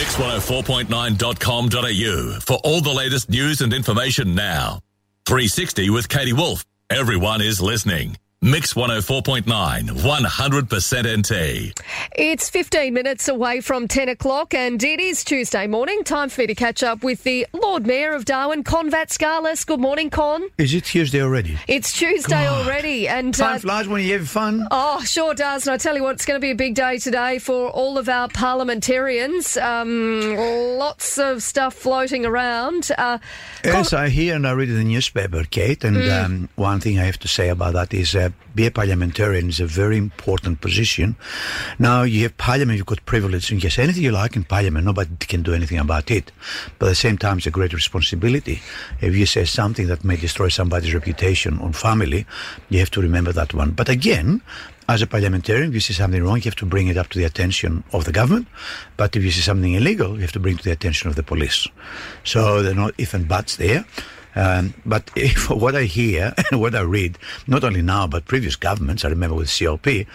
Mix104.9.com.au for all the latest news and information now. 360 with Katie Woolf. Everyone is listening. Mix 104.9, 100% NT. It's 15 minutes away from 10 o'clock, and it is Tuesday morning. Time for me to catch up with the Lord Mayor of Darwin, Kon Vatskalis. Good morning, Kon. Is it Tuesday already? It's Tuesday God. already, and Time uh, flies when you have fun. Oh, sure does. And I tell you what, it's going to be a big day today for all of our parliamentarians. Um, lots of stuff floating around. Uh, Yes, I hear and I read in the newspaper, Kate. And Mm. um, one thing I have to say about that is uh, be a parliamentarian is a very important position. Now, you have parliament, you've got privilege, and yes, anything you like in parliament, nobody can do anything about it. But at the same time, it's a great responsibility. If you say something that may destroy somebody's reputation or family, you have to remember that one. But again, as a parliamentarian, if you see something wrong, you have to bring it up to the attention of the government. But if you see something illegal, you have to bring it to the attention of the police. So there are no if and buts there. Um, but if, what I hear and what I read, not only now, but previous governments, I remember with CLP,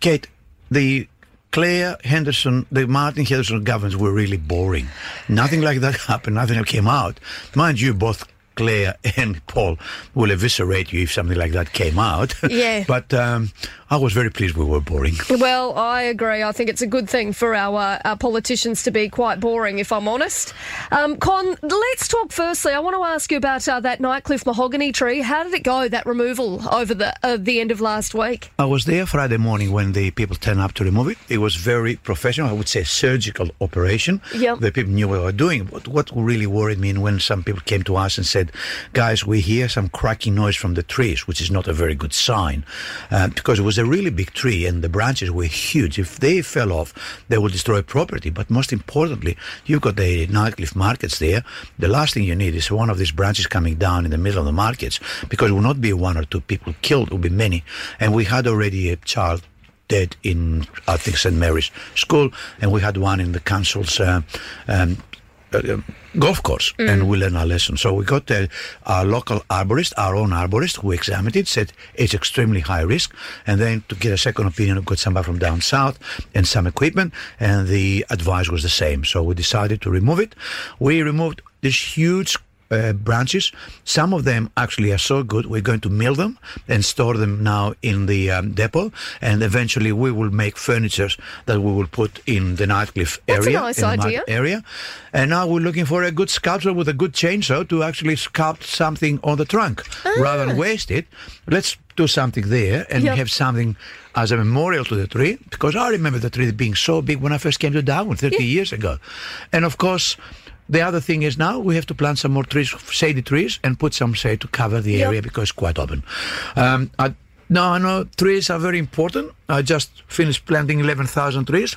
Kate, the Clare Henderson, the Martin Henderson governments were really boring. Nothing like that happened. Nothing came out. Mind you, both Clare and Paul will eviscerate you if something like that came out. Yeah. but um, I was very pleased we were boring. well, I agree. I think it's a good thing for our, our politicians to be quite boring, if I'm honest. Um, Kon, let's talk firstly. I want to ask you about uh, that Nightcliff mahogany tree. How did it go, that removal over the, uh, the end of last week? I was there Friday morning when the people turned up to remove it. It was very professional, I would say surgical operation. Yep. The people knew what they were doing. But what really worried me when some people came to us and said, guys, we hear some cracking noise from the trees, which is not a very good sign. Uh, because it was a really big tree and the branches were huge. If they fell off, they would destroy property. But most importantly, you've got the nightcliff markets there. The last thing you need is one of these branches coming down in the middle of the markets because it will not be one or two people killed, it will be many. And we had already a child dead in, I think, St. Mary's School, and we had one in the council's uh, um, uh, golf course, and we learned our lesson. So we got uh, our local arborist, our own arborist, who examined it, said it's extremely high risk, and then to get a second opinion, we got somebody from down south and some equipment, and the advice was the same. So we decided to remove it. We removed this huge uh, branches. Some of them actually are so good, we're going to mill them and store them now in the um, depot. And eventually we will make furniture that we will put in the Nightcliff That's a area. nice in idea. area. And now we're looking for a good sculptor with a good chainsaw to actually sculpt something on the trunk. Rather than waste it, let's do something there and Yep. have something as a memorial to the tree. Because I remember the tree being so big when I first came to Darwin 30 years ago. And of course, the other thing is now we have to plant some more trees, shady trees, and put some shade to cover the Yep. area because it's quite open. Um, I, no, I know trees are very important. I just finished planting 11,000 trees.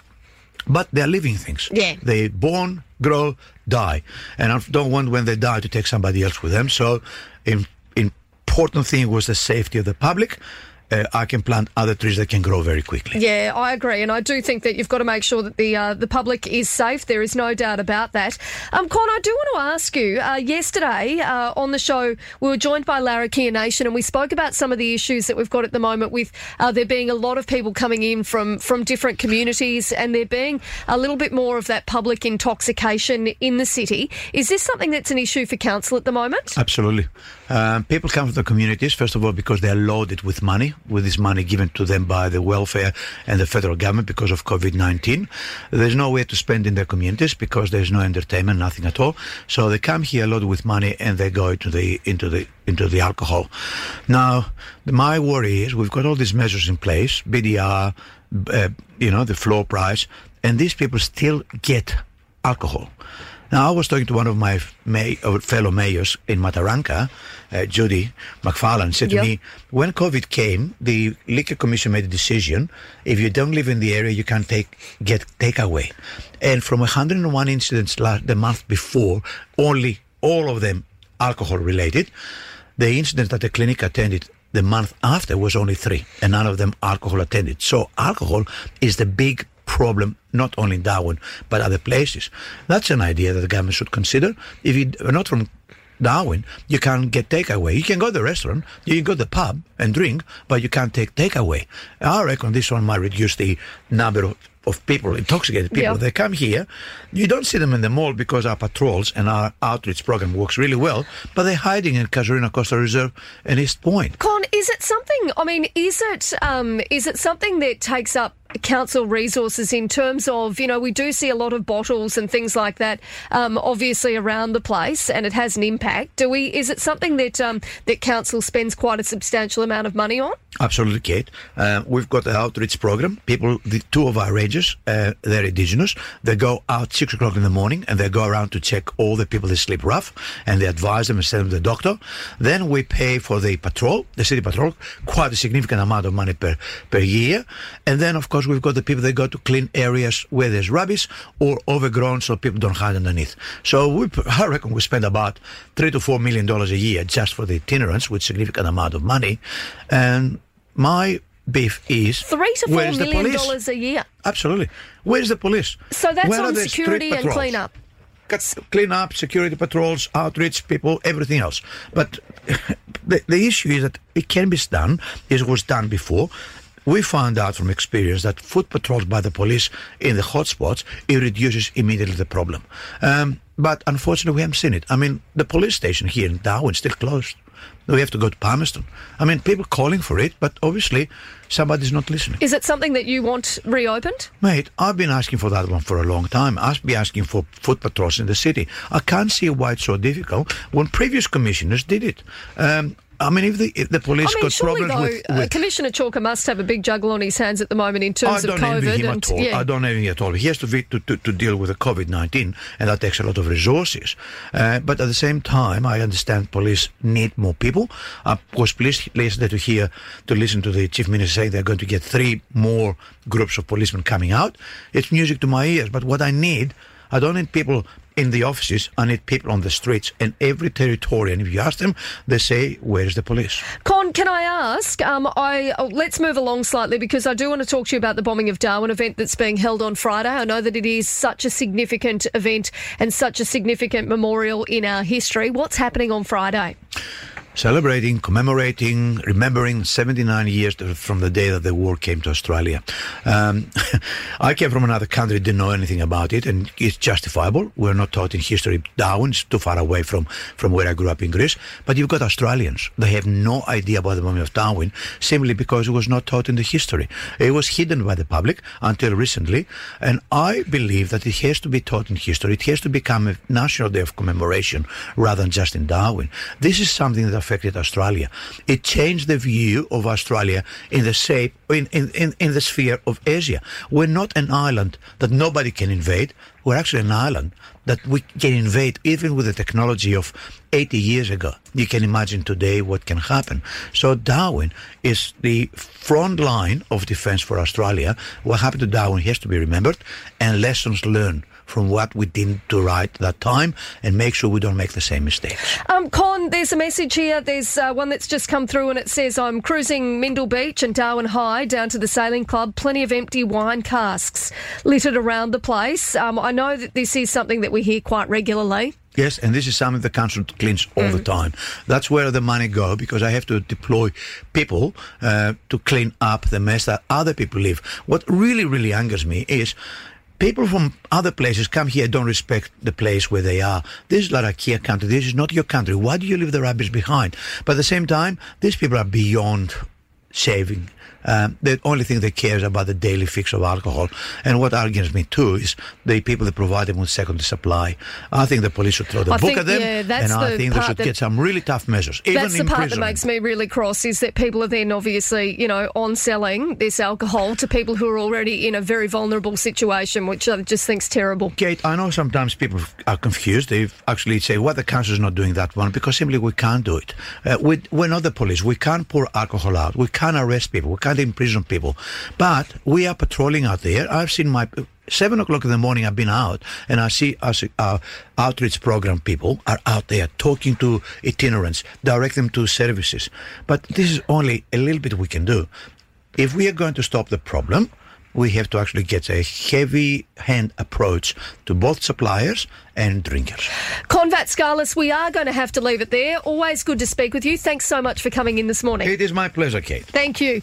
But they're living things. Yeah. They born, grow, die. And I don't want when they die to take somebody else with them. So in, important thing was the safety of the public. Uh, I can plant other trees that can grow very quickly. Yeah, I agree, and I do think that you've got to make sure that the uh, the public is safe. There is no doubt about that. Um, Kon, I do want to ask you. Uh, yesterday uh, on the show, we were joined by Larrakia Nation, and we spoke about some of the issues that we've got at the moment with uh, there being a lot of people coming in from from different communities, and there being a little bit more of that public intoxication in the city. Is this something that's an issue for council at the moment? Absolutely. Um, people come from the communities, first of all, because they're loaded with money, with this money given to them by the welfare and the federal government because of COVID 19. There's no way to spend in their communities because there's no entertainment, nothing at all. So they come here a lot with money and they go into the, into the, into the alcohol. Now, my worry is we've got all these measures in place, BDR, uh, you know, the floor price, and these people still get alcohol. Now, I was talking to one of my may, uh, fellow mayors in Mataranka, uh, Judy McFarlane, said Yep. to me, when COVID came, the Liquor Commission made a decision, if you don't live in the area, you can't take get takeaway. And from 101 incidents la- the month before, only all of them alcohol related. The incidents that the clinic attended the month after was only three, and none of them alcohol attended. So alcohol is the big problem, not only in Darwin, but other places. That's an idea that the government should consider. If you are not from Darwin, you can't get takeaway. You can go to the restaurant, you can go to the pub and drink, but you can't take takeaway. I reckon this one might reduce the number of of people, intoxicated people. Yeah. They come here. You don't see them in the mall because our patrols and our outreach program works really well, but they're hiding in Casuarina Coastal Reserve and East Point. Kon, is it something? I mean, is it um, is it something that takes up council resources in terms of you know we do see a lot of bottles and things like that, um, obviously around the place, and it has an impact. Do we? Is it something that um, that council spends quite a substantial amount of money on? Absolutely, Kate. Uh, we've got the outreach program. People, the two of our uh, they're indigenous. They go out six o'clock in the morning and they go around to check all the people that sleep rough and they advise them and send them to the doctor. Then we pay for the patrol, the city patrol, quite a significant amount of money per, per year. And then, of course, we've got the people that go to clean areas where there's rubbish or overgrown so people don't hide underneath. So we, I reckon we spend about three to four million dollars a year just for the itinerance with significant amount of money. And my beef is Three to four million dollars a year. Absolutely. Where's the police? So that's Where on security and patrols? clean up. Got clean up, security patrols, outreach people, everything else. But the, the issue is that it can be done, it was done before. We found out from experience that foot patrols by the police in the hotspots, it reduces immediately the problem. Um, but unfortunately, we haven't seen it. I mean, the police station here in Darwin is still closed. We have to go to Palmerston. I mean, people calling for it, but obviously somebody's not listening. Is it something that you want reopened? Mate, I've been asking for that one for a long time. I've been asking for foot patrols in the city. I can't see why it's so difficult when previous commissioners did it. Um, I mean, if the, if the police I mean, got surely problems though, with, uh, Commissioner Chalker must have a big juggle on his hands at the moment in terms of don't envy COVID. him and at all. yeah. I don't envy him at all. He has to, be, to, to, to deal with the COVID 19, and that takes a lot of resources. Uh, but at the same time, I understand police need more people. I was pleased yesterday to hear, to listen to the Chief Minister saying they're going to get three more groups of policemen coming out. It's music to my ears. But what I need, I don't need people in the offices, I need people on the streets. And every Territorian, if you ask them, they say, Where's the police? Kon, can I ask? Um, I oh, let's move along slightly because I do want to talk to you about the bombing of Darwin event that's being held on Friday. I know that it is such a significant event and such a significant memorial in our history. What's happening on Friday? Celebrating, commemorating, remembering 79 years from the day that the war came to Australia. Um, I came from another country, didn't know anything about it, and it's justifiable. We're not taught in history. Darwin's too far away from, from where I grew up in Greece. But you've got Australians. They have no idea about the bombing of Darwin simply because it was not taught in the history. It was hidden by the public until recently. And I believe that it has to be taught in history. It has to become a national day of commemoration rather than just in Darwin. This is something that affected Australia. It changed the view of Australia in the shape, in, in, in, in the sphere of Asia. We're not an island that nobody can invade. We're actually an island that we can invade even with the technology of 80 years ago. You can imagine today what can happen. So Darwin is the front line of defense for Australia. What happened to Darwin has to be remembered and lessons learned from what we didn't do right that time and make sure we don't make the same mistakes. Um, Kon, there's a message here. There's uh, one that's just come through and it says, I'm cruising Mindil Beach and Darwin High down to the sailing club. Plenty of empty wine casks littered around the place. Um, I know that this is something that we hear quite regularly. Yes, and this is something the council cleans all the time. That's where the money go because I have to deploy people uh, to clean up the mess that other people leave. What really, really angers me is people from other places come here don't respect the place where they are. This is Larrakia country. This is not your country. Why do you leave the rubbish behind? But at the same time, these people are beyond saving. Um, the only thing they care is about the daily fix of alcohol. And what argues me too is the people that provide them with secondary supply. I think the police should throw the I book think, at them, yeah, that's and I think they should that- get some really tough measures, even That's the part that makes me really cross is that people are then obviously, you know, on selling this alcohol to people who are already in a very vulnerable situation, which I just think's terrible. Kate, I know sometimes people are confused. They actually say, well, the council's not doing that one because simply we can't do it. Uh, we, we're not the police. We can't pour alcohol out. We can't arrest people. We can't imprison people. But we are patrolling out there. I've seen my. Seven o'clock in the morning, I've been out and I see us, uh, our outreach program people are out there talking to itinerants, direct them to services. But this is only a little bit we can do. If we are going to stop the problem, we have to actually get a heavy hand approach to both suppliers and drinkers. Kon Vatskalis, we are going to have to leave it there. Always good to speak with you. Thanks so much for coming in this morning. It is my pleasure, Kate. Thank you.